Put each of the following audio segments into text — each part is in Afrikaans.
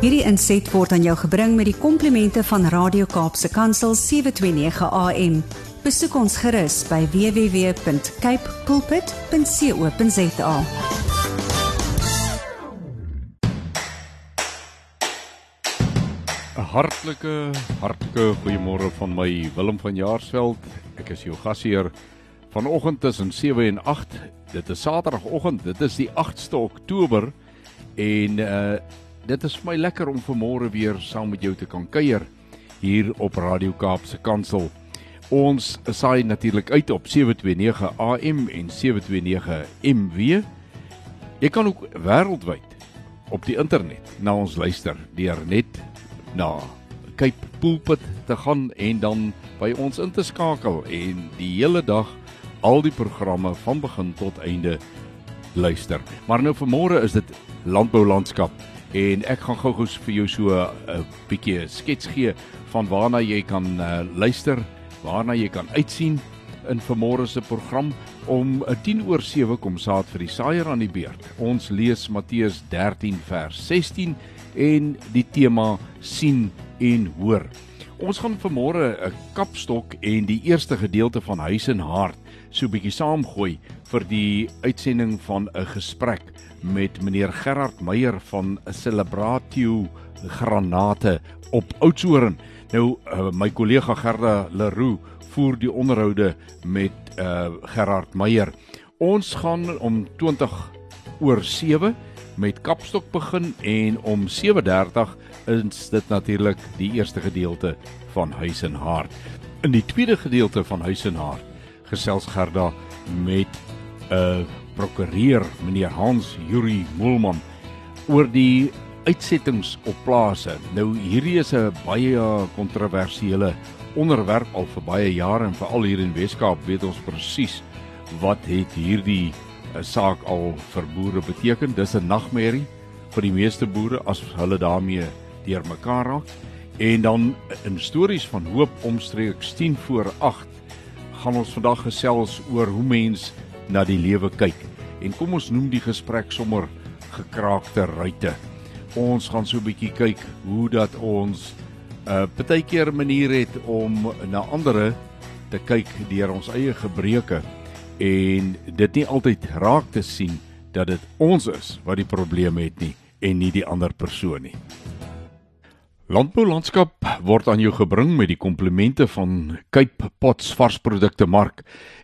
Hierdie inset word aan jou gebring met die komplimente van Radio Kaapse Kansel 729 AM. Besoek ons gerus by www.cape pulpit.co.za. 'n Hartlike, hartlike goeiemôre van my Willem van Jaarsveld. Ek is jou gasheer vanoggend tussen 7 en 8. Dit is Saterdagoggend. Dit is die 8ste Oktober en uh dit is vir my lekker om vanmôre weer saam met jou te kan kuier hier op Radio Kaapse Kansel. Ons saai natuurlik uit op 729 AM en 729 MW. Jy kan ook wêreldwyd op die internet na ons luister deur net na Cape Pulpit te gaan en dan by ons in te skakel en die hele dag al die programme van begin tot einde luister. Maar nou vanmôre is dit landbou landskap en ek gaan gou-gou vir jou so 'n uh, bietjie skets gee van waarna jy kan uh, luister, waarna jy kan uitsien in vanmôre se program om 'n 10 oor 7 kom saad vir die saaier aan die beurt. Ons lees Matteus 13 vers 16 en die tema sien en hoor. Ons gaan vanmôre 'n kapstok en die eerste gedeelte van Huis en Hart so 'n bietjie saamgooi vir die uitsending van 'n gesprek met meneer Gerard Meyer van Celebratio Granate op Oudtshoorn. Nou uh, my kollega Gerda Leroux voer die onderhoude met uh, Gerard Meyer. Ons gaan om 20 oor 7 met Kapstok begin en om 7:30 is dit natuurlik die eerste gedeelte van Huis en Hart. In die tweede gedeelte van Huis en Hart gesels Gerda met 'n uh, prokureur meneer Hans Yuri Moelman oor die uitsettings op plase. Nou hierdie is 'n baie kontroversiële onderwerp al vir baie jare en veral hier in Weskaap weet ons presies wat het hierdie 'n uh, saak al vir boere beteken. Dis 'n nagmerrie vir die meeste boere as hulle daarmee deurmekaar raak. En dan in stories van hoop omstreeks 10 voor 8 gaan ons vandag gesels oor hoe mens na die lewe kyk. En kom ons noem die gesprek sommer gekraakte ruitte. Ons gaan so 'n bietjie kyk hoe dat ons 'n uh, partykeer 'n manier het om na ander te kyk deur ons eie gebreke en dit nie altyd raak te sien dat dit ons is wat die probleem het nie en nie die ander persoon nie. Landbou landskap word aan jou gebring met die komplimente van Cape Pots varsprodukte mark.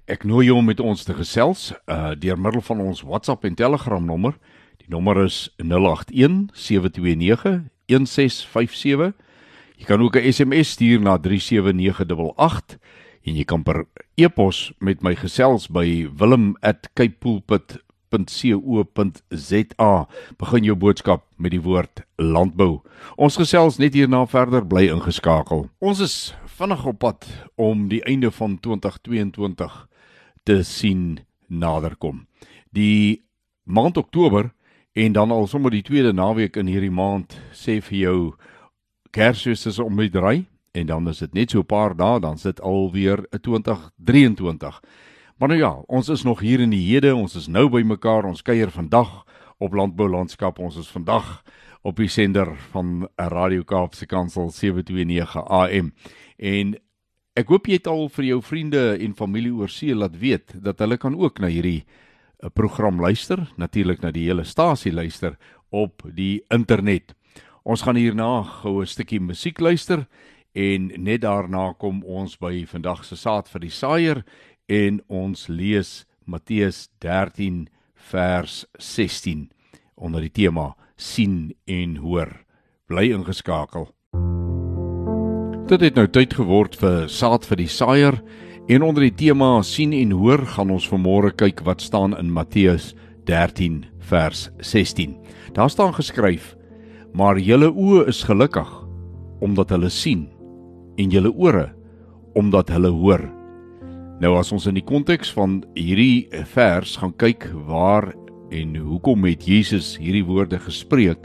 Ek nooi jou om met ons te gesels uh deur middel van ons WhatsApp en Telegram nommer. Die nommer is 081 729 1657. Jy kan ook 'n SMS stuur na 37988 en jy kan per e-pos met my gesels by wilhelm@capepulpit.co.za. Begin jou boodskap met die woord landbou. Ons gesels net hierna verder bly ingeskakel. Ons is vinnig op pad om die einde van 2022 te sien naderkom. Die maand Oktober en dan al sommer die tweede naweek in hierdie maand sê vir jou Kersfees is om die draai en dan is dit net so 'n paar dae dan sit alweer 2023. Maar nou ja, ons is nog hier in die hede, ons is nou by mekaar, ons kuier vandag op landbou landskap. Ons is vandag op die sender van Radio Kaapse Kansel 729 AM. En ek hoop jy het al vir jou vriende en familie oor see laat weet dat hulle kan ook na hierdie eh, program luister, natuurlik na die hele stasie luister op die internet. Ons gaan hierna gou 'n stukkie musiek luister en net daarna kom ons by vandag se saad vir die saaier en ons lees Matteus 13 vers 16 onder die tema sien en hoor. Bly ingeskakel. Dit het nou tyd geword vir saad vir die saaier en onder die tema sien en hoor gaan ons vanmôre kyk wat staan in Matteus 13 vers 16. Daar staan geskryf: "Maar julle oë is gelukkig omdat hulle sien en julle ore omdat hulle hoor." Nou as ons in die konteks van hierdie vers gaan kyk waar en hoekom het Jesus hierdie woorde gespreek,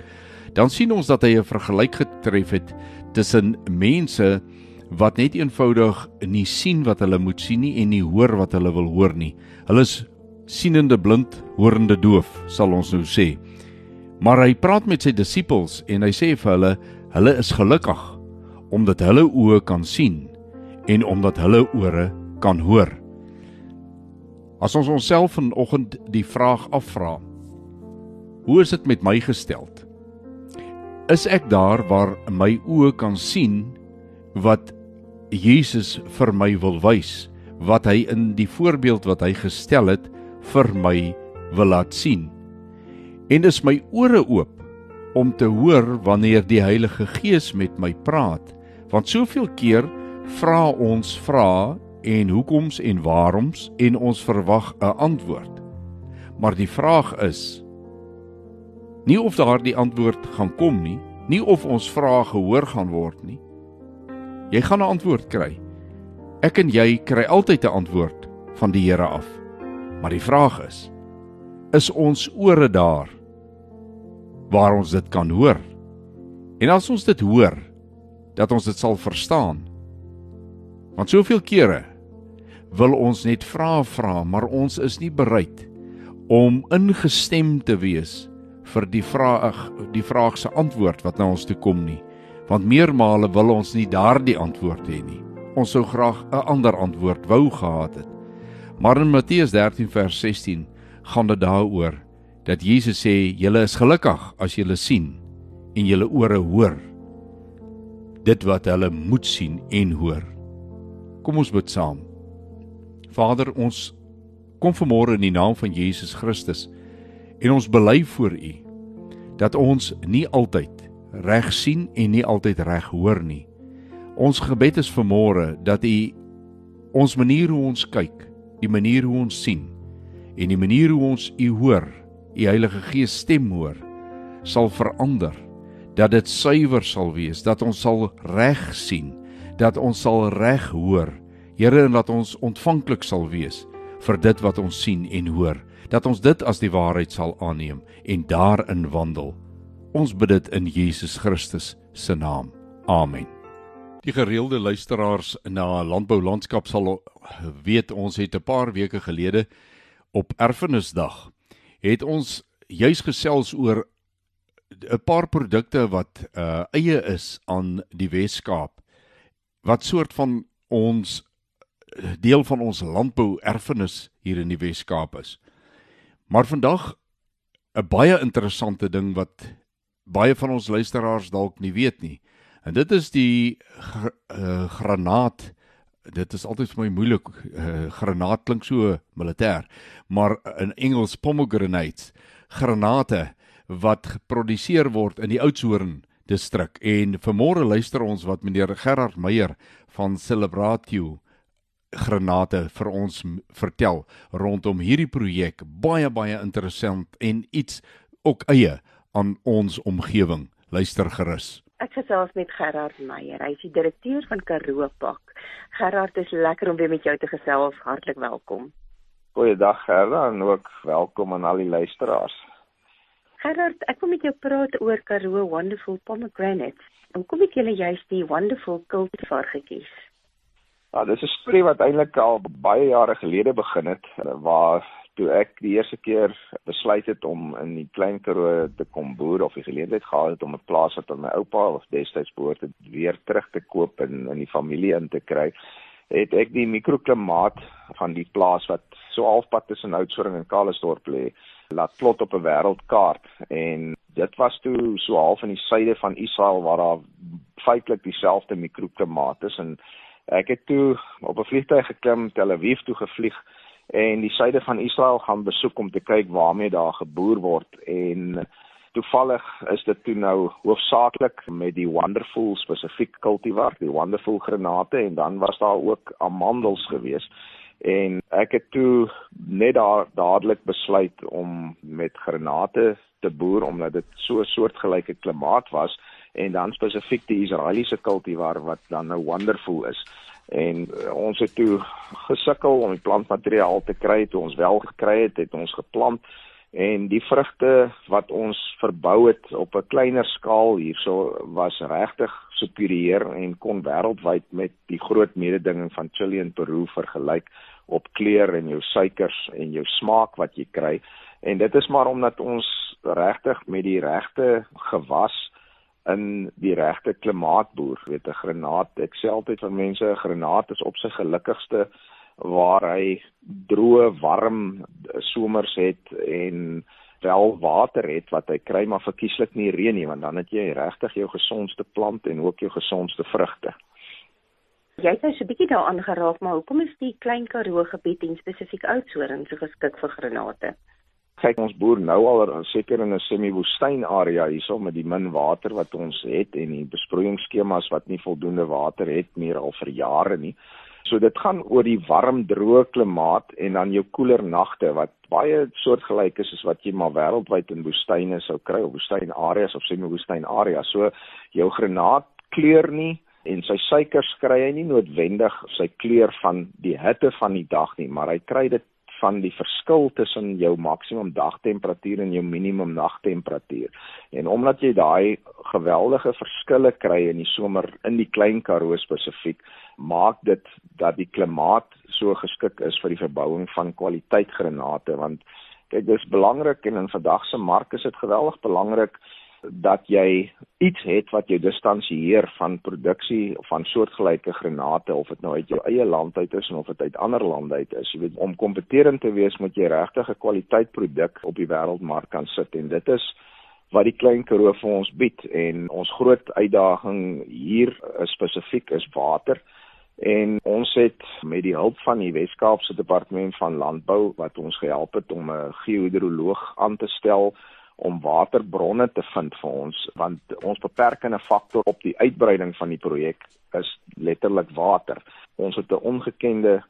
dan sien ons dat hy 'n vergelyk getref het tussen mense wat net eenvoudig nie sien wat hulle moet sien nie en nie hoor wat hulle wil hoor nie. Hulle is sienende blind, hoorende doof, sal ons nou sê. Maar hy praat met sy disippels en hy sê vir hulle, hulle is gelukkig omdat hulle oë kan sien en omdat hulle ore kan hoor. As ons onsself vanoggend die vraag afvra, hoe is dit met my gesteld? Is ek daar waar my oë kan sien wat Jesus vir my wil wys, wat hy in die voorbeeld wat hy gestel het vir my wil laat sien? En is my ore oop om te hoor wanneer die Heilige Gees met my praat? Want soveel keer vra ons vra en hoekoms en waaroms en ons verwag 'n antwoord. Maar die vraag is nie of daardie antwoord gaan kom nie, nie of ons vrae gehoor gaan word nie. Jy gaan 'n antwoord kry. Ek en jy kry altyd 'n antwoord van die Here af. Maar die vraag is: is ons ore daar waar ons dit kan hoor? En as ons dit hoor, dat ons dit sal verstaan. Want soveel kere wil ons net vra vra, maar ons is nie bereid om ingestem te wees vir die vraag die vraag se antwoord wat na ons toe kom nie. Want meermale wil ons nie daardie antwoord hê nie. Ons sou graag 'n ander antwoord wou gehad het. Maar in Matteus 13 vers 16 gaan dit daaroor dat Jesus sê julle is gelukkig as julle sien en julle ore hoor dit wat hulle moet sien en hoor. Kom ons bid saam. Vader, ons kom vanmôre in die naam van Jesus Christus en ons bely voor U dat ons nie altyd reg sien en nie altyd reg hoor nie. Ons gebed is vanmôre dat U ons manier hoe ons kyk, die manier hoe ons sien en die manier hoe ons U hoor, U Heilige Gees stem hoor, sal verander dat dit suiwer sal wees, dat ons sal reg sien, dat ons sal reg hoor. Here, en dat ons ontvanklik sal wees vir dit wat ons sien en hoor, dat ons dit as die waarheid sal aanneem en daarin wandel. Ons bid dit in Jesus Christus se naam. Amen. Die gereelde luisteraars na Landbou Landskap sal weet ons het 'n paar weke gelede op Erfenisdag het ons juis gesels oor 'n paar produkte wat uh eie is aan die Wes-Kaap wat soort van ons deel van ons landbou erfenis hier in die Wes-Kaap is. Maar vandag 'n baie interessante ding wat baie van ons luisteraars dalk nie weet nie. En dit is die gr uh, granaat. Dit is altyd vir my moeilik. Uh, granaat klink so militêr, maar in Engels pomegranates, granate wat geproduseer word in die Oudtshoorn distrik en vanmôre luister ons wat meneer Gerard Meyer van Celebratio granate vir ons vertel rondom hierdie projek. Baie baie interessant en iets ook eie aan ons omgewing. Luister gerus. Ek gesels met Gerard Meyer. Hy is die direkteur van Karoo Pak. Gerard is lekker om weer met jou te gesels. Hartlik welkom. Goeiedag Gerard en ook welkom aan al die luisteraars. Gerard, ek wil met jou praat oor Karoo Wonderful Pomegranates. Hoekom het julle juist die Wonderful kultivar gekies? Ja, dis 'n storie wat eintlik al baie jare gelede begin het waar toe ek die eerste keer besluit het om in die Klein Karoo te kom boer of die geleentheid gehad het om 'n plaas wat aan my oupa of destyds behoort het weer terug te koop en in die familie in te kry het ek die mikroklimaat van die plaas wat so halfpad tussen Oudtshoorn en Kalisdorp lê laat plot op 'n wêreldkaart. En dit was toe so half in die suide van Israel waar daar feitelik dieselfde mikroklimaat is en ek het toe op 'n vliegtuig geklim Tel Aviv toe gevlieg en die suide van Israel gaan besoek om te kyk waarmee daar geboer word. En toevallig is dit toe nou hoofsaaklik met die wonderful spesifiek kultivar die wonderful granate en dan was daar ook amandels geweest en ek het toe net daar dadelik besluit om met granate te boer omdat dit so 'n soortgelyke klimaat was en dan spesifiek die Israeliese kultivar wat dan nou wonderful is. En uh, ons het toe gesukkel om die plantmateriaal te kry. Toe ons wel gekry het het ons geplant. En die vrugte wat ons verbou het op 'n kleiner skaal hierso was regtig superieur en kon wêreldwyd met die groot mededinging van Chili en Peru vergelyk op kleur en jou suikers en jou smaak wat jy kry. En dit is maar omdat ons regtig met die regte gewas in die regte klimaat boer. Weet 'n granaat, ek sê altyd vir mense 'n granaat is op sy gelukkigste waar hy droë, warm somers het en wel water het wat hy kry maar verkieslik nie reën nie want dan het jy regtig jou gesondste plant en ook jou gesondste vrugte. Jy het nou so 'n bietjie daaraan geraak, maar hoekom is die Klein Karoo gebied en spesifiek Oudtshoorn so geskik vir granate? Kyk, ons boer nou al seker in 'n semi-woestyn area hierso met die min water wat ons het en die besproeiingsskemas wat nie voldoende water het meer al vir jare nie. So dit gaan oor die warm droë klimaat en dan jou koeler nagte wat baie soortgelyk is as wat jy maar wêreldwyd in woestyne sou kry of woestyn areas of semi-woestyn areas. So jou granaat kleur nie en sy suikers kry hy nie noodwendig sy kleur van die hitte van die dag nie, maar hy kry dit van die verskil tussen jou maksimum dagtemperatuur en jou minimum nagtemperatuur. En omdat jy daai geweldige verskille kry in die somer in die Klein Karoo spesifiek, maak dit dat die klimaat so geskik is vir die verbouing van kwaliteit granate want kyk dis belangrik en in vandag se mark is dit geweldig belangrik dat jy iets het wat jou distansieer van produksie van soortgelyke granate of dit nou uit jou eie land uit is of dit uit ander lande uit is. Jy weet om kompeterend te wees moet jy regtig 'n kwaliteit produk op die wêreldmark kan sit. En dit is wat die klein Karoo vir ons bied. En ons groot uitdaging hier spesifiek is water. En ons het met die hulp van die Wes-Kaapse Departement van Landbou wat ons gehelp het om 'n geohidroloog aan te stel om waterbronne te vind vir ons want ons beperkende faktor op die uitbreiding van die projek is letterlik water. Ons het 'n ongekende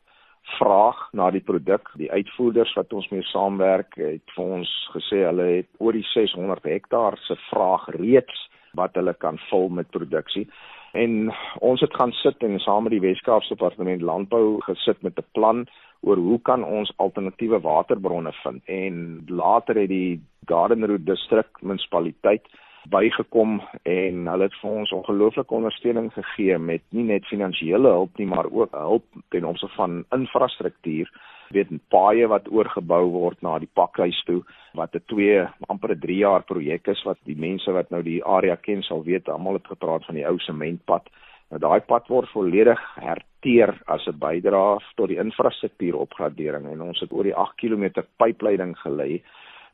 vraag na die produk. Die uitvoerders wat ons mee saamwerk het vir ons gesê hulle het oor die 600 hektaar se vraag reeds wat hulle kan vul met produksie. En ons het gaan sit en saam met die Wes-Kaapse Departement Landbou gesit met 'n plan oor hoe kan ons alternatiewe waterbronne vind. En later het die Garden Route distrik munisipaliteit bygekom en hulle het vir ons ongelooflike ondersteuning gegee met nie net finansiële hulp nie maar ook hulp ten opsigte van infrastruktuur. Weet paaie wat oorgebou word na die pakhuis toe wat 'n 2 amper 3 jaar projek is wat die mense wat nou die area ken sal weet almal het gepraat van die ou sementpad Nou daai pad word volledig herteer as 'n bydrae tot die infrastruktuuropgradering en ons het oor die 8 km pypleiding gelê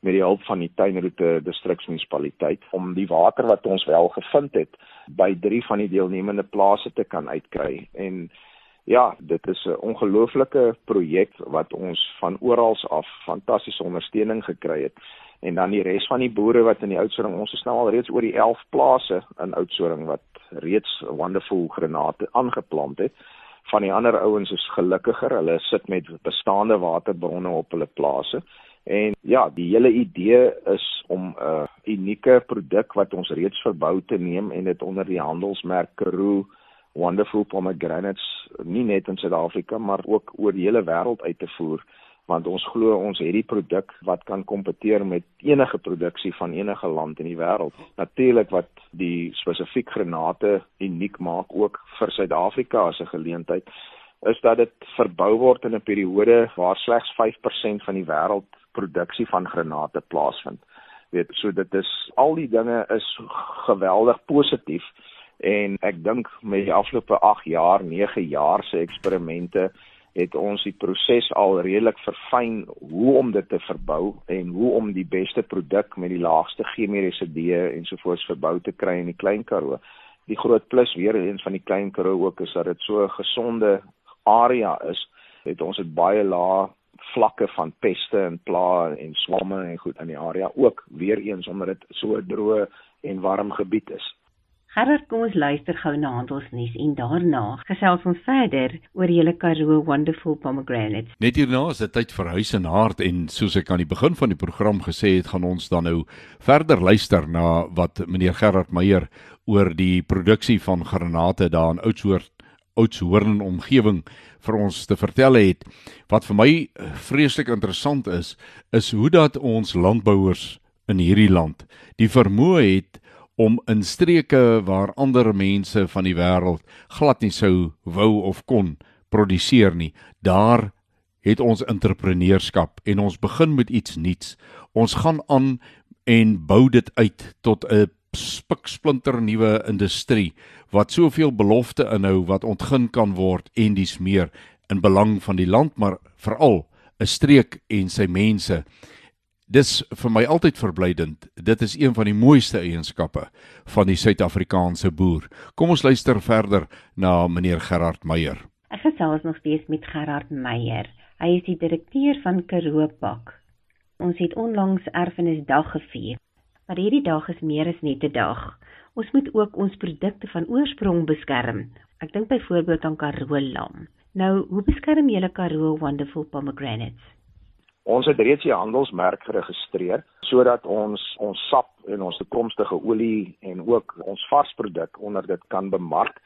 met die hulp van die Tuinroete distriksmunisipaliteit om die water wat ons wel gevind het by drie van die deelnemende plase te kan uitkry. En ja dit is 'n ongelooflike projek wat ons van oral af fantastiese ondersteuning gekry het. En dan die res van die boere wat in die Oudtshoorn ons is nou al reeds oor die 11 plase in Oudtshoorn wat reeds wonderful granate aangeplant het. Van die ander ouens is gelukkiger. Hulle sit met bestaande waterbronne op hulle plase. En ja die hele idee is om 'n uh, unieke produk wat ons reeds verbou te neem en dit onder die handelsmerk Karoo Wonderful Pomegranates nie net in Suid-Afrika maar ook oor die hele wêreld uit te voer want ons glo ons het die produk wat kan kompeteer met enige produksie van enige land in die wêreld. Natuurlik wat die spesifiek granate uniek maak ook vir Suid-Afrika as 'n geleentheid is dat dit verbou word in 'n periode waar slegs 5% van die wêreldproduksie van granate plaasvind. Weet, so dit is al die dinge is geweldig positief en ek dink met die afgelope 8 jaar, 9 jaar se eksperimente het ons die proses al redelik verfyn hoe om dit te verbou en hoe om die beste produk met die laagste chemiese D ensovoorts verbou te kry in die Klein Karoo. Die groot plus weer eens van die Klein Karoo ook is dat dit so 'n gesonde area is. Het ons het baie lae vlakke van peste en pla en swamme en goed in die area ook weer eens omdat dit so droë en warm gebied is. Gerard, kom ons luister gou na handelsnuus en daarna gesels ons verder oor julle Karoo Wonderful Pomegranates. Net hierna is dit tyd vir huis en hart en soos ek aan die begin van die program gesê het, gaan ons dan nou verder luister na wat meneer Gerard Meyer oor die produksie van granate daar in Oudtshoorn Oudtshoorn omgewing vir ons te vertel het. Wat vir my vreeslik interessant is, is hoe dat ons landbouers in hierdie land die vermoë het om in streke waar ander mense van die wêreld glad nie sou wou of kon produseer nie. Daar het ons entrepreneurskap en ons begin met iets nuuts. Ons gaan aan en bou dit uit tot 'n spiksplinter nuwe industrie wat soveel belofte inhou wat ontgin kan word en dis meer in belang van die land maar veral 'n streek en sy mense. Dis vir my altyd verblydend. Dit is een van die mooiste eienskappe van die Suid-Afrikaanse boer. Kom ons luister verder na meneer Gerard Meyer. Ek gesels nog steeds met Gerard Meyer. Hy is die direkteur van Karoo Pak. Ons het onlangs Erfenisdag gevier. Maar hierdie dag is meer as net 'n dag. Ons moet ook ons produkte van oorsprong beskerm. Ek dink byvoorbeeld aan Karoo lam. Nou, hoe beskerm julle Karoo Wonderful Pomegranates? Ons het reeds die handelsmerk geregistreer sodat ons ons sap en ons toekomstige olie en ook ons varsproduk onder dit kan bemark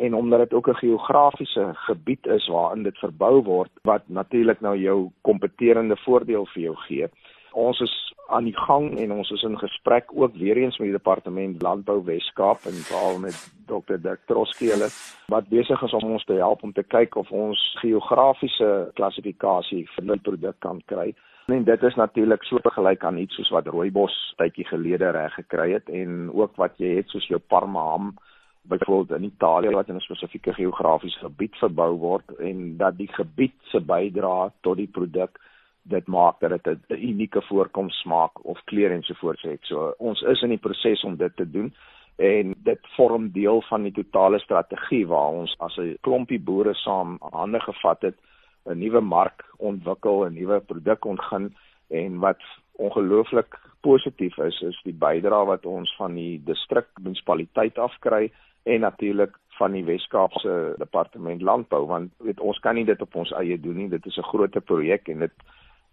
en omdat dit ook 'n geografiese gebied is waarin dit verbou word wat natuurlik nou jou kompeterende voordeel vir jou gee. Ons is aan die gang en ons is in gesprek ook weer eens met die departement Landbou Wes-Kaap en veral met Dr. Dirk Troski hulle wat besig is om ons te help om te kyk of ons geografiese klassifikasie vir die produk kan kry. En dit is natuurlik so gelyk aan iets soos wat rooibos tydjie gelede reg gekry het en ook wat jy het soos jou Parma ham byvoorbeeld in Italië wat in 'n spesifieke geografiese gebied verbou word en dat die gebied se bydra tot die produk dit maak dat dit 'n unieke voorkoms smaak of kleur ensovoorts het. So ons is in die proses om dit te doen en dit vorm deel van die totale strategie waar ons as 'n klompie boere saam hande gevat het, 'n nuwe mark ontwikkel, 'n nuwe produk ontgin en wat ongelooflik positief is is die bydrae wat ons van die distrik munisipaliteit afkry en natuurlik van die Wes-Kaapse Departement Landbou want weet ons kan nie dit op ons eie doen nie dit is 'n groot projek en dit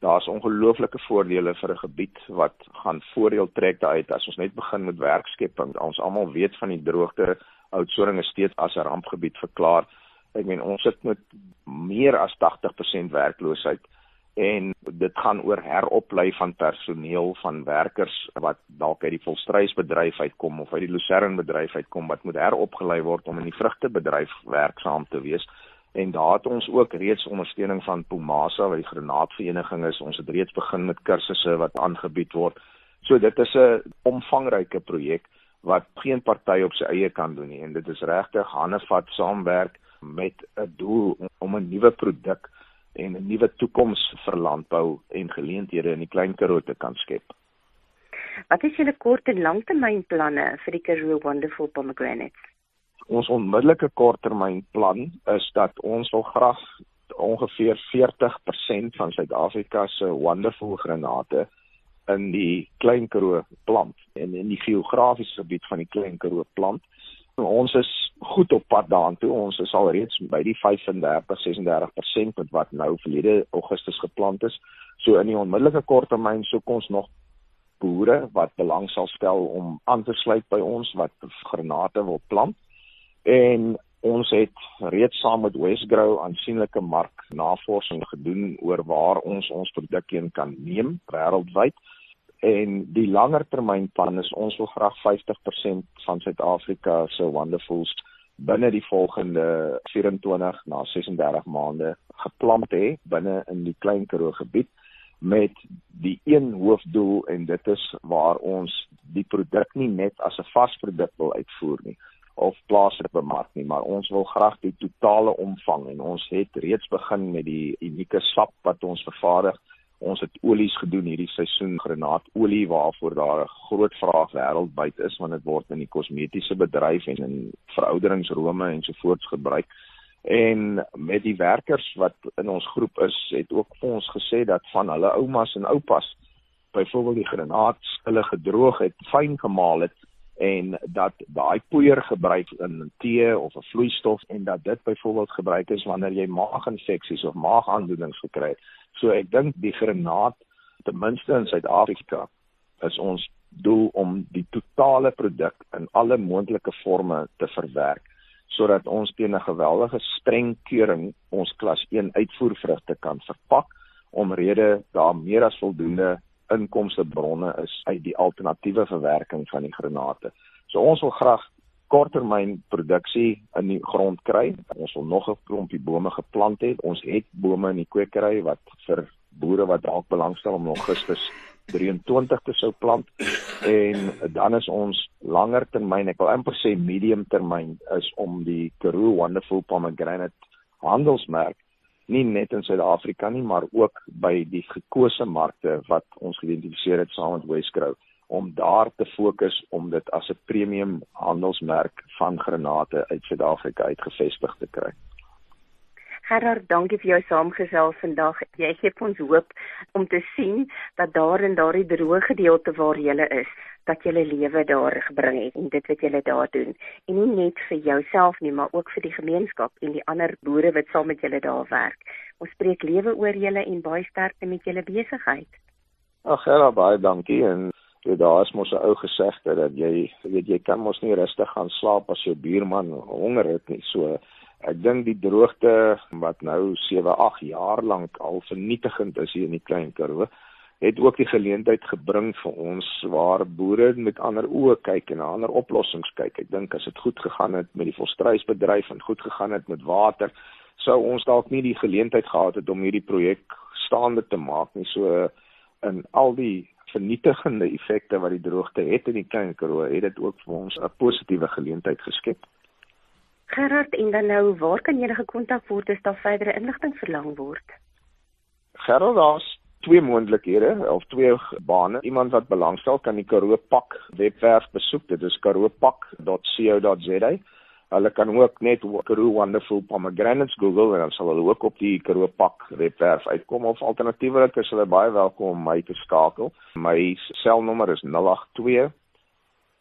daar's ongelooflike voordele vir 'n gebied wat gaan voordeel trek daaruit. As ons net begin met werkskepping ons almal weet van die droogte. Oudtshoorn is steeds as 'n rampgebied verklaar. Ek meen ons sit met meer as 80% werkloosheid en dit gaan oor heroplei van personeel van werkers wat dalk uit die volstrysbedryf uitkom of uit die lucerne bedryf uitkom wat moet heropgelei word om in die vrugtebedryf werksaam te wees en daar het ons ook reeds ondersteuning van Pumasa wat die granaatvereniging is ons het reeds begin met kursusse wat aangebied word so dit is 'n omvangryke projek wat geen party op sy eie kan doen nie en dit is regtig hande vat saamwerk met 'n doel om 'n nuwe produk en 'n nuwe toekoms vir landbou en geleenthede in die Klein Karoo te kan skep. Wat is julle kort en langtermynplanne vir die Karoo Wonderful Pomegranates? Ons onmiddellike korttermynplan is dat ons wil graag ongeveer 40% van Suid-Afrika se wonderful granate in die Klein Karoo plant en in die geografiese gebied van die Klein Karoo plant ons is goed op pad daartoe. Ons is al reeds by die 35-36% met wat nou verlede Augustus geplant is. So in die onmiddellike korttermyn soek ons nog boere wat belang sal stel om aan te sluit by ons wat granate wil plant. En ons het reeds saam met Westgrow aansienlike marknavorsing gedoen oor waar ons ons produkte kan neem wêreldwyd. En die langer termyn plan is ons wil graag 50% van Suid-Afrika se wonderfuls binne die volgende 24 na 36 maande geplant hê binne in die Klein Karoo gebied met die een hoofdoel en dit is waar ons die produk nie net as 'n vasproduk wil uitvoer nie of plaaslik bemark nie maar ons wil graag die totale omvang en ons het reeds begin met die unieke sap wat ons vervaardig Ons het olies gedoen hierdie seisoen, granaatolie waarvoor daar 'n groot vraag wêreldwyd is want dit word in die kosmetiese bedryf en in verouderingsrome ensovoorts gebruik. En met die werkers wat in ons groep is, het ook vir ons gesê dat van hulle oumas en oupas byvoorbeeld die granaat hulle gedroog het, fyn gemaal het en dat daai poeier gebruik in tee of 'n vloeistof en dat dit byvoorbeeld gebruik is wanneer jy maaginfeksies of maagaandoenings gekry het. So ek dink die granaat ten minste in Suid-Afrika is ons doel om die totale produk in alle moontlike forme te verwerk sodat ons teen 'n geweldige streng keuring ons klas 1 uitvoervrugte kan verpak omrede daar meer as voldoende inkomste bronne is uit die alternatiewe verwerking van die granate. So ons wil graag korttermyn produksie in die grond kry. Ons wil nog 'n klompie bome geplant het. Ons het bome in die kwekery wat vir boere wat dalk belangstel om Augustus 23 te sou plant en dan is ons langer termyn, ek wil amper sê medium termyn is om die Karoo Wonderful Pomegranate handelsmerk nie net in Suid-Afrika nie, maar ook by die gekose markte wat ons geïdentifiseer het saam met Wesgrow om daar te fokus om dit as 'n premium handelsmerk van granate uit Suid-Afrika uitgevestig te kry. Gerard, dankie vir jou saamgesels vandag. Jy gee ons hoop om te sien dat daar in daardie droë gedeelte waar jy is, dat jy lewe daar gebring het en dit wat jy daar doen. En nie net vir jouself nie, maar ook vir die gemeenskap en die ander boere wat saam met julle daar werk. Ons spreek lewe oor julle en baie sterkte met julle besigheid. Ag, Gerard, baie dankie en Toe daar is mos 'n ou gesegde dat jy weet jy kan mos nie rustig gaan slaap as jou buurman honger het nie. So Ek dink die droogte wat nou 7, 8 jaar lank al vernietigend is hier in die Klein Karoo, het ook die geleentheid gebring vir ons waar boere met ander oë kyk en na ander oplossings kyk. Ek dink as dit goed gegaan het met die volstruisbedryf en goed gegaan het met water, sou ons dalk nie die geleentheid gehad het om hierdie projek staande te maak nie. So in al die vernietigende effekte wat die droogte het in die Klein Karoo, het dit ook vir ons 'n positiewe geleentheid geskep. Gerard, en dan nou, waar kan jy gekontak word as daar verdere inligting verlang word? Gerard, daar's twee moontlikhede of twee bane. Iemand wat belangstel kan die Karoo Pak webwerf besoek. Dit is karoopak.co.za. Hulle kan ook net Karoo Wonderful Pomegranates Google en dan sal hulle ook op die Karoo Pak webwerf uitkom of alternatiefelik is hulle baie welkom om my te skakel. My selnommer is 082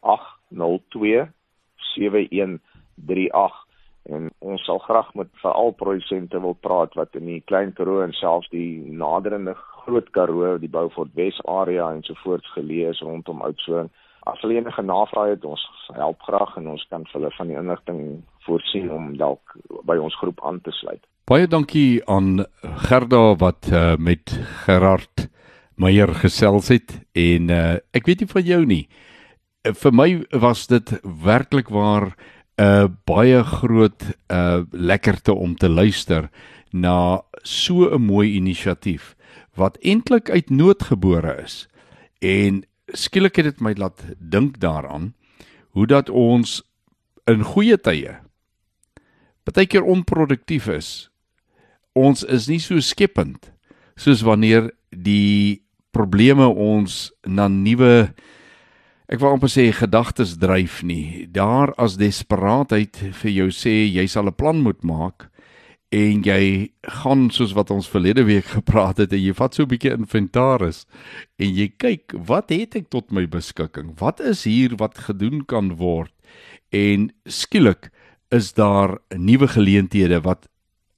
802 71 38 en ons sal graag met veral produsente wil praat wat in die Klein Karoo en selfs die naderende Groot Karoo, die Beaufort Wes area en so voorts geleë is rondom Oudtshoorn. As hulle enige navrae het, ons help graag en ons kan hulle van die inligting voorsien om dalk by ons groep aan te sluit. Baie dankie aan Gerda wat uh, met Gerard Meyer gesels het en uh, ek weet nie van jou nie. Uh, vir my was dit werklik waar 'n baie groot uh lekkerte om te luister na so 'n mooi inisiatief wat eintlik uit nood gebore is. En skielik het dit my laat dink daaraan hoe dat ons in goeie tye baie keer onproduktief is. Ons is nie so skepend soos wanneer die probleme ons na nuwe ek wil amper sê gedagtes dryf nie. Daar as desperaatheid vir jou sê jy sal 'n plan moet maak en jy gaan soos wat ons verlede week gepraat het en jy vat so 'n bietjie inventaris en jy kyk wat het ek tot my beskikking? Wat is hier wat gedoen kan word? En skielik is daar nuwe geleenthede wat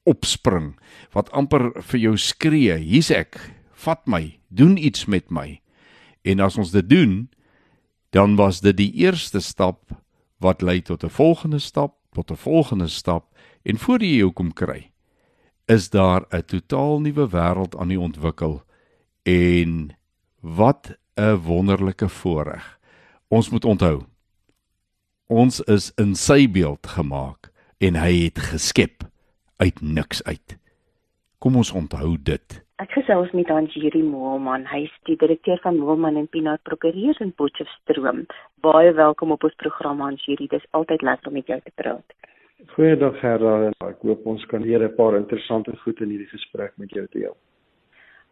opspring wat amper vir jou skree, hier's ek, vat my, doen iets met my. En as ons dit doen, dan was dit die eerste stap wat lei tot 'n volgende stap, tot 'n volgende stap en voor jy jou kom kry, is daar 'n totaal nuwe wêreld aan die ontwikkel en wat 'n wonderlike voorreg. Ons moet onthou, ons is in sy beeld gemaak en hy het geskep uit niks uit. Kom ons onthou dit. Ek gesels met Anjiri Moelman. Hy is die direkteur van Moelman en Pinaat Prokureurs in Potchefstroom. Baie welkom op ons program Anjiri. Dit is altyd lekker om met jou te praat. Goeiedag Gerda. Ek hoop ons kan hier 'n paar interessante goed in hierdie gesprek met jou deel.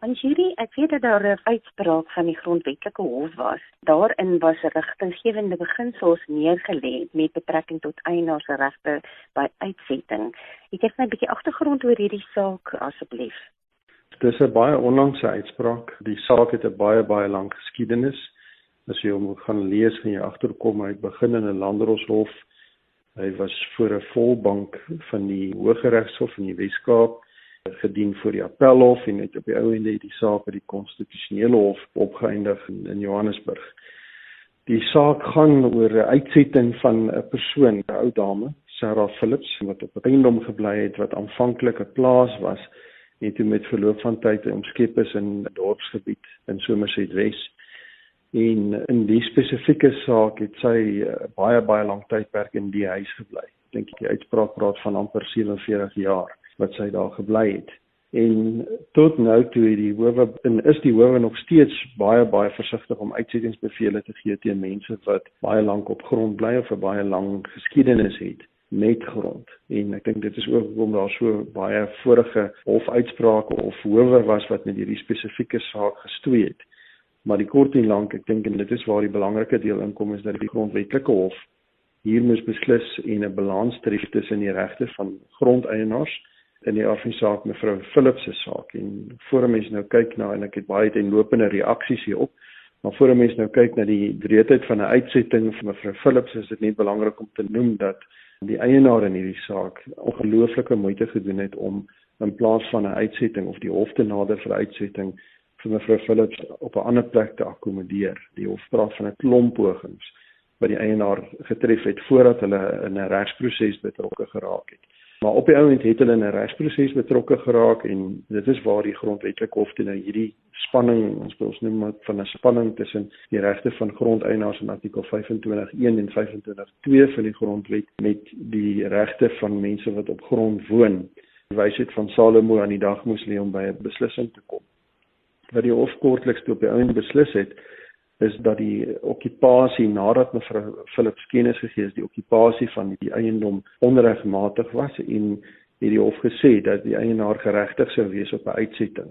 Anjiri, ek weet dat daar 'n uitspraak van die grondwetlike hof was. Daarin was rigtinggewende beginsels neergelê met betrekking tot eienaarsregte by uitsetting. Het net 'n bietjie agtergrond oor hierdie saak asseblief. Dis 'n baie onlangse uitspraak. Die saak het 'n baie baie lang geskiedenis. As jy hom gaan lees van jy agterkom, hy begin in 'n landdroshof. Hy was voor 'n volbank van die Hooggeregshof in die Wes-Kaap gedien voor die Appelhof en het op die ou ende het die saak by die Konstitusionele Hof opgeëindig in, in Johannesburg. Die saak gaan oor 'n uitsetting van 'n persoon, 'n ou dame, Sarah Phillips, wat op 'n eiendom gebly het wat aanvanklik 'n plaas was het toe met verloop van tyd omskep is in dorpsgebied in Somerset Wes. En in die spesifieke saak het sy uh, baie baie lank tydperk in die huis gebly. Dink ek die uitspraak praat van amper 47 jaar wat sy daar gebly het. En tot nou toe het die howe en is die howe nog steeds baie baie versigtig om uitsettingsbevele te gee teen mense wat baie lank op grond bly of 'n baie lang geskiedenis het met grond. En ek dink dit is ook hoekom daar so baie vorige hofuitsprake of howe was wat met hierdie spesifieke saak gestoei het. Maar die kort en lank, ek dink en dit is waar die belangrike deel inkom is dat die grondwetlike hof hier moes beslis en 'n balans tref tussen die regte van grondeienaars in die afsaak mevrou Philips se saak en voor 'n mens nou kyk na en ek het baie tenlopende reaksies hierop maar voor 'n mens nou kyk na die breedheid van 'n uitsetting van mevrou Philips is dit net belangrik om te noem dat die eienaar in hierdie saak ongelooflike moeite gedoen het om in plaas van 'n uitsetting of die hof te nader vir uitsetting vir mevrou Philips op 'n ander plek te akkommodeer. Die hof praat van 'n klomp pogings wat die eienaar getref het voordat hulle in 'n regsproses betrokke geraak het Maar op die oomblik het hulle in 'n regsproses betrokke geraak en dit is waar die grondwetlike hof teen nou hierdie spanning ons ons noem dit van 'n spanning tussen die regte van grondeienaars in artikel 25.1 en 25.2 van die grondwet met die regte van mense wat op grond woon. Die wysheid van Salomo aan die dag moes lê om by 'n beslissing te kom. Wat die hof kortliks toe op die oomblik beslis het, is dat die okkupasie nadat mevrou Philips kennis gegee is die okkupasie van die eiendom onregmatig was en het die hof gesê dat die eienaar geregtig sou wees op 'n uitsetting.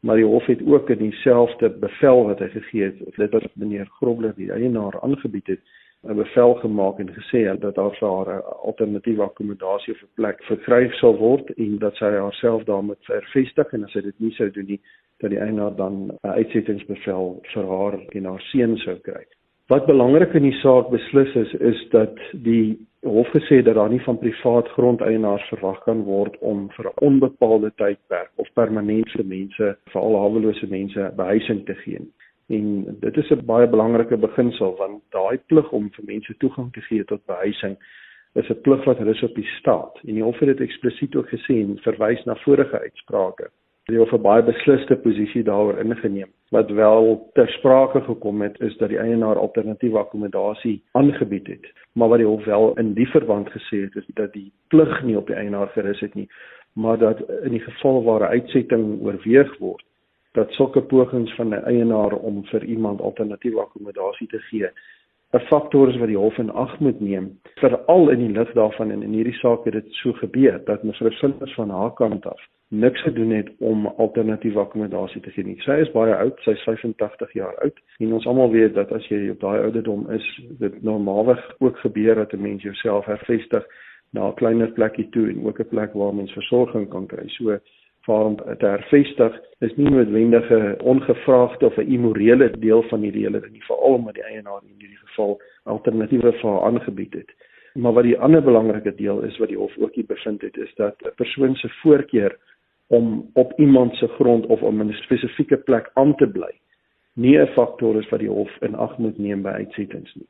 Maar die hof het ook in dieselfde bevel wat hy gegee het, dit wat meneer Grobler die eienaar aangebied het, 'n bevel gemaak en gesê dat daar vir haar 'n alternatiewe akkommodasie of 'n plek verkry sal word en dat sy haarself daarmee vervestig en as sy dit nie sou doen nie, dat die eienaar dan 'n uitsettingsbevel vir haar en haar seun sou kry. Wat belangrik in die saak beslis is, is dat die hof gesê dat daar nie van privaat grondeienaars verwag kan word om vir 'n onbepaalde tydperk of permanent vir mense, veral hawelose mense, behuising te gee. En dit is 'n baie belangrike beginsel want daai plig om vir mense toegang te gee tot behuising is 'n plig wat rus op die staat. En die hof het dit eksplisiet ook gesê en verwys na vorige uitsprake die hof 'n baie besliste posisie daaroor ingeneem. Wat wel ter sprake gekom het is dat die eienaar alternatiewe akkommodasie aangebied het, maar wat die hof wel in die verband gesê het is dat die plig nie op die eienaar gerus het nie, maar dat in die geval waar 'n uitsetting oorweeg word, dat sulke pogings van 'n eienaar om vir iemand alternatiewe akkommodasie te gee 'n faktor is wat die hof in ag moet neem veral in die lig daarvan en in hierdie saak het dit so gebeur dat mevrou Sinders van haar kant af niks gedoen het om alternatiewe akkommodasie te gee nie. Sy is baie oud, sy is 85 jaar oud en ons almal weet dat as jy op daai ouderdom is, dit normaalweg ook gebeur dat 'n mens jouself hervestig na 'n kleiner plekkie toe en ook 'n plek waar mens versorging kan kry. So waarom te hervestig is nie noodwendige ongevraagde of 'n immorele deel van hele ding nie, veral omdat die eienaar in hierdie geval alternatiewe vir haar aangebied het. Maar wat die ander belangrike deel is wat die hof ook hier bevind het, is dat 'n persoon se voorkeur om op iemand se grond of in 'n spesifieke plek aan te bly nie 'n faktor is wat die hof in ag moet neem by uitsettings nie.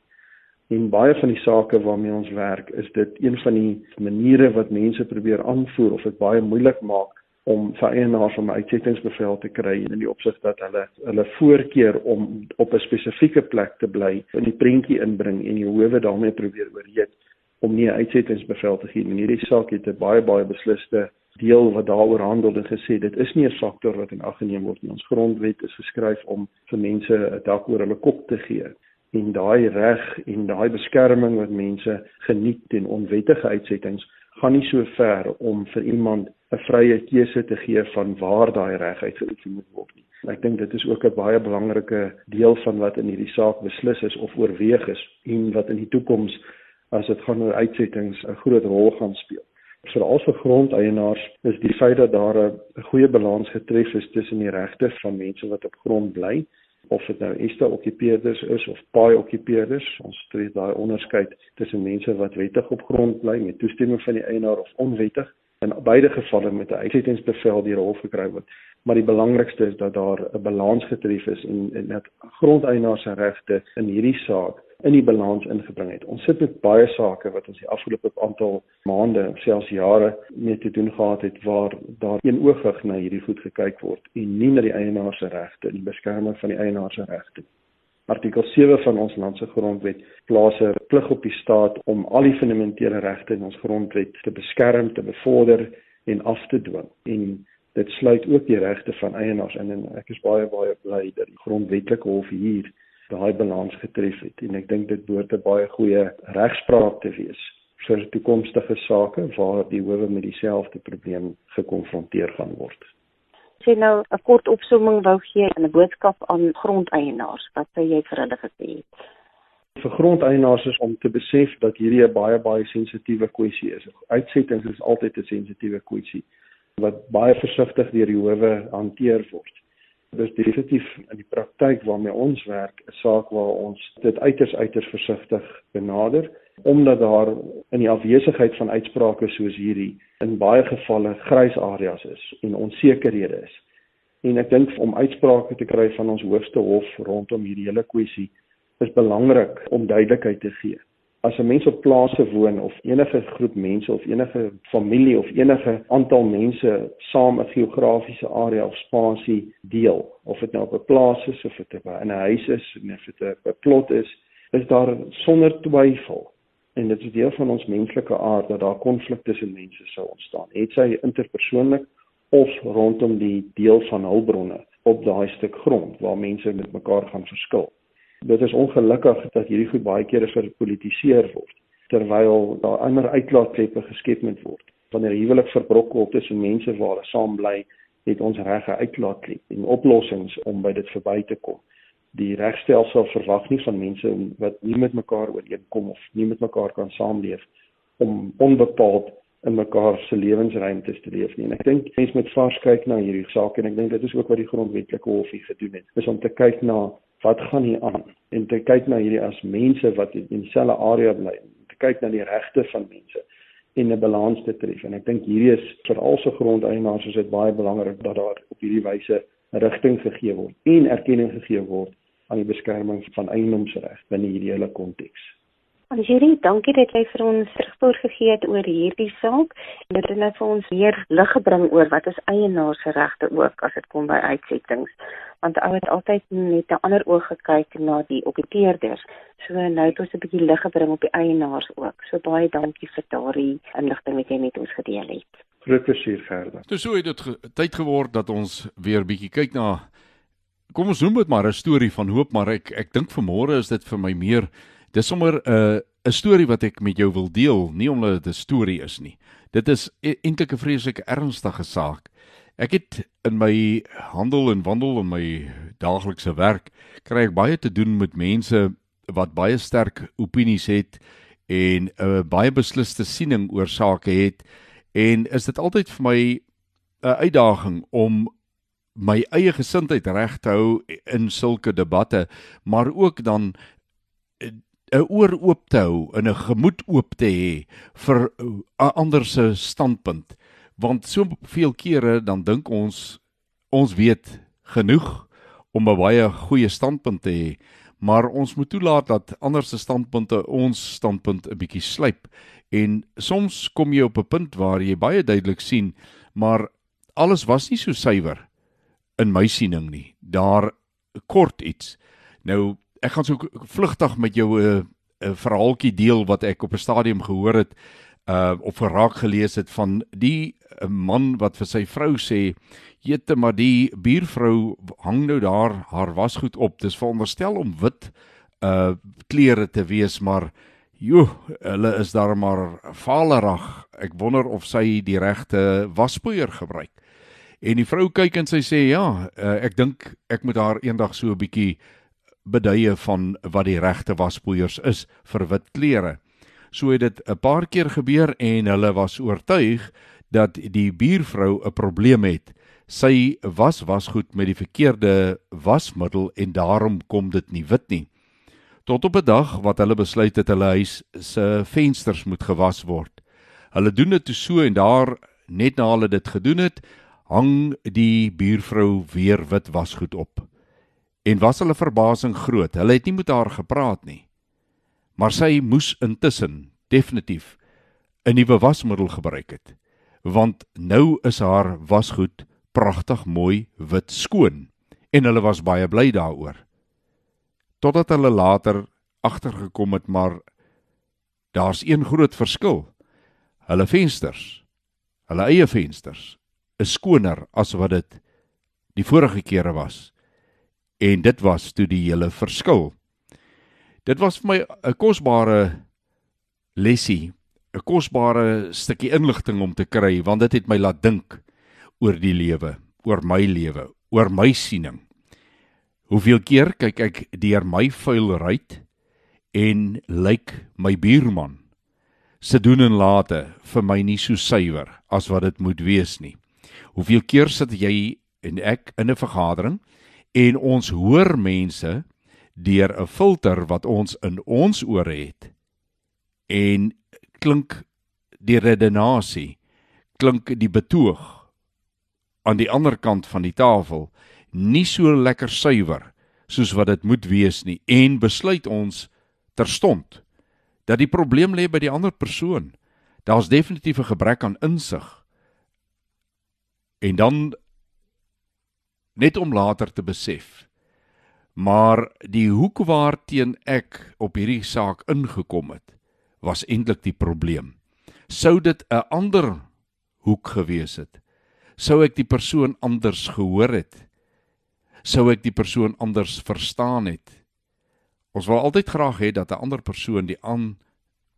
En baie van die sake waarmee ons werk, is dit een van die maniere wat mense probeer aanvoer of dit baie moeilik maak om vereienaars om 'n uitsettingsbevel te kry in die opsig dat hulle hulle voorkeur om op 'n spesifieke plek te bly in die prentjie inbring en die howe daarmee probeer oorreed om nie 'n uitsettingsbevel te gee nie. Hierdie saak het 'n baie baie besliste deel wat daaroor handel en gesê dit is nie 'n faktor wat in ag geneem word nie. Ons grondwet is geskryf om vir mense 'n dak oor hulle kop te gee. En daai reg en daai beskerming wat mense geniet teen onwettige uitsettings gaan nie so ver om vir iemand 'n vrye keuse te gee van waar daai reg uitgeoefen moet word nie. Ek dink dit is ook 'n baie belangrike deel van wat in hierdie saak beslis is of oorweeg is en wat in die toekoms as dit gaan oor uitsettings 'n groot rol gaan speel. Vir grondeienaars is die feit dat daar 'n goeie balans getref is tussen die regte van mense wat op grond bly of dit nou esta okkupeerders is of paai okkupeerders ons tree daai onderskeid tussen mense wat wettig op grond bly met toestemming van die eienaar of onwettig in beide gevalle met 'n uitsettingsbevel deur hof gekry word maar die belangrikste is dat daar 'n balans getref is en en dat grondeienaars se regte in hierdie saak in die balans ingebring het. Ons sit met baie sake wat ons die afgelope aantal maande, selfs jare mee te doen gehad het waar daar eenoogig na hierdie goed gekyk word en nie na die eienaar se regte en die beskerming van die eienaar se regte. Artikel 7 van ons land se grondwet plaas 'n plig op die staat om al die fundamentele regte in ons grondwet te beskerm, te bevorder en af te dwing. En Dit sluit ook die regte van eienaars in en ek is baie baie bly dat die grondwetlike hof hier daai balans getref het en ek dink dit behoort 'n baie goeie regspraak te wees vir toekomstige sake waar die howe met dieselfde probleem gekonfronteer gaan word. Sê nou 'n kort opsomming wou gee en 'n boodskap aan grondeienaars wat sê jy vir hulle gesê het. Vir grondeienaars is om te besef dat hierdie 'n baie baie sensitiewe kwessie is. Uitsettings is altyd 'n sensitiewe kwessie wat baie versigtig deur die howe hanteer word dis definitief in die praktyk waarmee ons werk 'n saak waar ons dit uiters uiters versigtig benader omdat daar in die afwesigheid van uitsprake soos hierdie in baie gevalle grys areas is en onsekerhede is. En ek dink om uitsprake te kry van ons hoogste hof rondom hierdie hele kwessie is belangrik om duidelikheid te gee as 'n mens op plase woon of enige groep mense of enige familie of enige aantal mense saam 'n geografiese area of spasie deel, of dit nou op 'n plaas is of dit in 'n huis is of dit 'n plot is, is daar sonder twyfel en dit is deel van ons menslike aard dat daar konflik tussen mense sou ontstaan. Het sy interpersoonlik of rondom die deel van hulpbronne op daai stuk grond waar mense met mekaar gaan verskil dit is ongelukkig dat hierdie goed baie kere verpolitiseer word terwyl daar ander uitlaatkleppe geskep moet word. Wanneer huwelik verbreek word tussen mense waar hulle saam bly, het ons reg 'n uitlaatklep en oplossings om by dit verby te kom. Die regstelsel verwag nie van mense wat nie met mekaar ooreenkom of nie met mekaar kan saamleef om onbepaald in mekaar se lewensruimtes te leef nie. En ek dink mense moet vars kyk na hierdie saak en ek dink dit is ook wat die grondwetlike hof hier gedoen het. Is om te kyk na wat gaan hier aan en te kyk na hierdie as mense wat in dieselfde area bly te kyk na die regte van mense en 'n balans te tref en ek dink hierdie is vir al se grondeienaars is dit baie belangrik dat daar op hierdie wyse rigting gegee word en erkenning gegee word aan die beskerming van eiendomsreg binne hierdie hele konteks. Anjeri, dankie dat jy vir ons terugspoor gegee het oor hierdie saak. Dit het net vir ons weer lig gebring oor wat is eienaars se regte ook as dit kom by uitsettings. Want ou het altyd net 'n ander oog gekyk na die okkupeerders. So nou het ons 'n bietjie lig gebring op die eienaars ook. So baie dankie vir daardie inligting wat jy met ons gedeel het. Groot plesier, Gerda. Dis so het dit ge tyd geword dat ons weer bietjie kyk na kom ons noem dit maar 'n storie van hoop, maar ek ek dink vanmôre is dit vir my meer Dis sommer 'n uh, 'n storie wat ek met jou wil deel, nie omdat dit 'n storie is nie. Dit is e-, eintlik 'n vreeslike ernstige saak. Ek het in my handel en wandel en my daaglikse werk kry ek baie te doen met mense wat baie sterk opinies het en 'n uh, baie beslisste siening oor sake het en is dit altyd vir my 'n uitdaging om my eie gesindheid reg te hou in sulke debatte maar ook dan 'n oor oop te hou en 'n gemoed oop te hê vir 'n ander se standpunt. Want soveel kere dan dink ons ons weet genoeg om 'n baie goeie standpunt te hê maar ons moet toelaat dat ander se standpunte ons standpunt 'n bietjie slyp en soms kom jy op 'n punt waar jy baie duidelik sien maar alles was nie so suiwer in my siening nie. Daar kort iets. Nou ek gaan so vlugtig met jou 'n uh, 'n verhaaltjie deel wat ek op 'n stadium gehoor het uh of geraak gelees het van die uh, man wat vir sy vrou sê jette maar die buurvrou hang nou daar haar wasgoed op. Dis veronderstel om wit uh klere te wees maar jo hulle is daar maar valerig ek wonder of sy die regte waspoeier gebruik en die vrou kyk en sy sê ja uh, ek dink ek moet haar eendag so 'n bietjie beduie van wat die regte waspoeiers is vir wit klere. So het dit 'n paar keer gebeur en hulle was oortuig dat die buurvrou 'n probleem het. Sy was wasgoed met die verkeerde wasmiddel en daarom kom dit nie wit nie. Tot op 'n dag wat hulle besluit het hulle huis se vensters moet gewas word. Hulle doen dit toe so en daar net na hulle dit gedoen het, hang die buurvrou weer wit wasgoed op en was hulle verbasing groot. Hulle het nie met haar gepraat nie. Maar sy moes intussen definitief 'n nuwe wasmiddel gebruik het, want nou is haar wasgoed pragtig mooi wit skoon en hulle was baie bly daaroor. Totdat hulle later agtergekom het maar daar's een groot verskil. Hulle vensters, hulle eie vensters is skoner as wat dit die vorige kere was. En dit was toe die hele verskil. Dit was vir my 'n kosbare lesie, 'n kosbare stukkie inligting om te kry want dit het my laat dink oor die lewe, oor my lewe, oor my siening. Hoeveel keer kyk ek deur my vuil ruit en lyk my buurman se doen en late vir my nie so suiwer as wat dit moet wees nie. Hoeveel keer sit jy en ek in 'n vergadering en ons hoor mense deur 'n filter wat ons in ons ore het en klink die redenasie klink die betoog aan die ander kant van die tafel nie so lekker suiwer soos wat dit moet wees nie en besluit ons terstond dat die probleem lê by die ander persoon. Daar's definitief 'n gebrek aan insig. En dan net om later te besef. Maar die hoek waarteen ek op hierdie saak ingekom het, was eintlik die probleem. Sou dit 'n ander hoek gewees het, sou ek die persoon anders gehoor het. Sou ek die persoon anders verstaan het Ons wil altyd graag hê dat 'n ander persoon die aan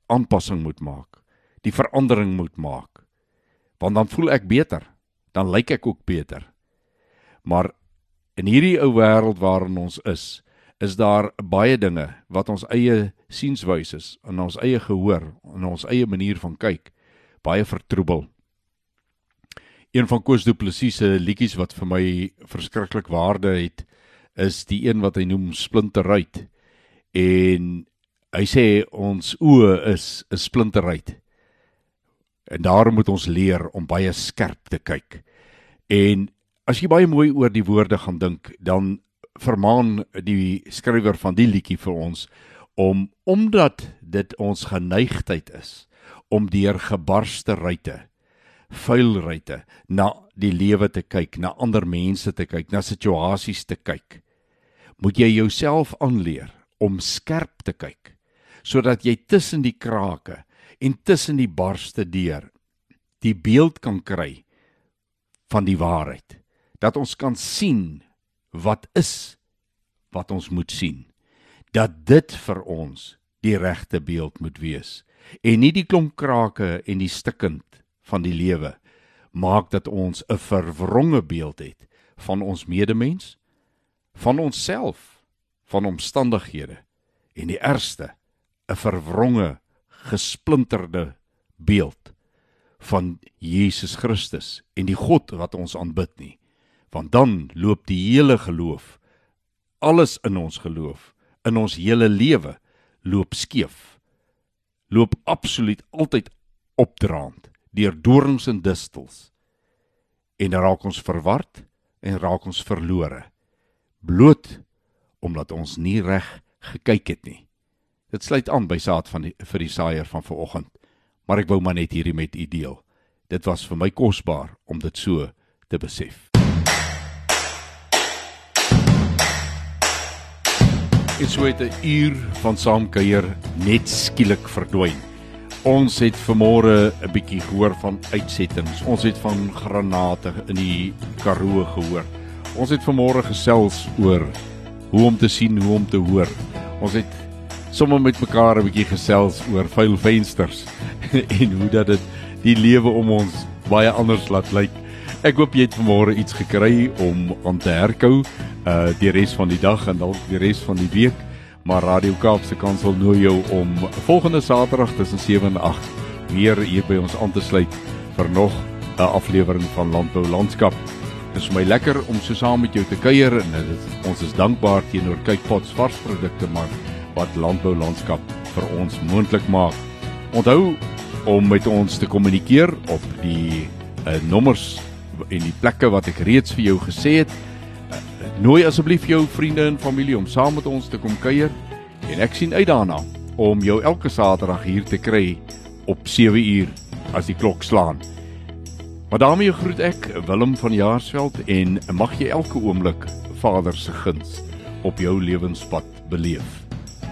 aanpassing moet maak, die verandering moet maak. Want dan voel ek beter, dan lyk ek ook beter. Maar in hierdie ou wêreld waarin ons is, is daar baie dinge wat ons eie sienswyses en ons eie gehoor en ons eie manier van kyk baie vertroebel. Een van Koos Du Plessis se liedjies wat vir my verskriklik waarde het, is die een wat hy noem Splinteruit en hy sê ons oë is 'n splinteruit. En daarom moet ons leer om baie skerp te kyk. En as jy baie mooi oor die woorde gaan dink, dan vermaan die skrywer van die liedjie vir ons om omdat dit ons geneigtheid is om deur gebarste ruitte, vuil ruitte na die lewe te kyk, na ander mense te kyk, na situasies te kyk. Moet jy jouself aanleer om skerp te kyk sodat jy tussen die krake en tussen die barste deur die beeld kan kry van die waarheid dat ons kan sien wat is wat ons moet sien dat dit vir ons die regte beeld moet wees en nie die klomp krake en die stikkend van die lewe maak dat ons 'n verwronge beeld het van ons medemens van onsself van omstandighede en die ergste 'n verwronge gesplinterde beeld van Jesus Christus en die God wat ons aanbid nie. Want dan loop die hele geloof alles in ons geloof in ons hele lewe loop skeef loop absoluut altyd opdraand deur dorings en distels. En dan raak ons verward en raak ons verlore. Bloot omdat ons nie reg gekyk het nie. Dit sluit aan by saad van die vir die saaier van vanoggend. Maar ek wou maar net hierdie met u deel. Dit was vir my kosbaar om dit so te besef. Dit sou 'n uur van saamkuier net skielik verdwyn. Ons het vanmôre 'n bietjie gehoor van uitsettings. Ons het van granate in die Karoo gehoor. Ons het vanmôre gesels oor hoe om te sien, hoe om te hoor. Ons het sommer met mekaar 'n bietjie gesels oor vuil vensters en hoe dat dit die lewe om ons baie anders laat lyk. Ek hoop jy het vanmôre iets gekry om aan te herkou uh die res van die dag en dalk die res van die week. Maar Radio Kaapse Kansel nooi jou om volgende Saterdag tussen 7 en 8 weer hier by ons aan te sluit vir nog 'n aflewering van Landbou Landskap. Dit is my lekker om so saam met jou te kuier en dit, ons is dankbaar teenoor Kypots varsprodukte maar wat landbou landskap vir ons moontlik maak. Onthou om met ons te kommunikeer op die uh, nommers en die plekke wat ek reeds vir jou gesê het. Uh, nooi asseblief jou vriende en familie om saam met ons te kom kuier en ek sien uit daarna om jou elke Saterdag hier te kry op 7 uur as die klok slaan. Maar daarmee groet ek Willem van Jaarsveld en mag jy elke oomblik Vader se guns op jou lewenspad beleef.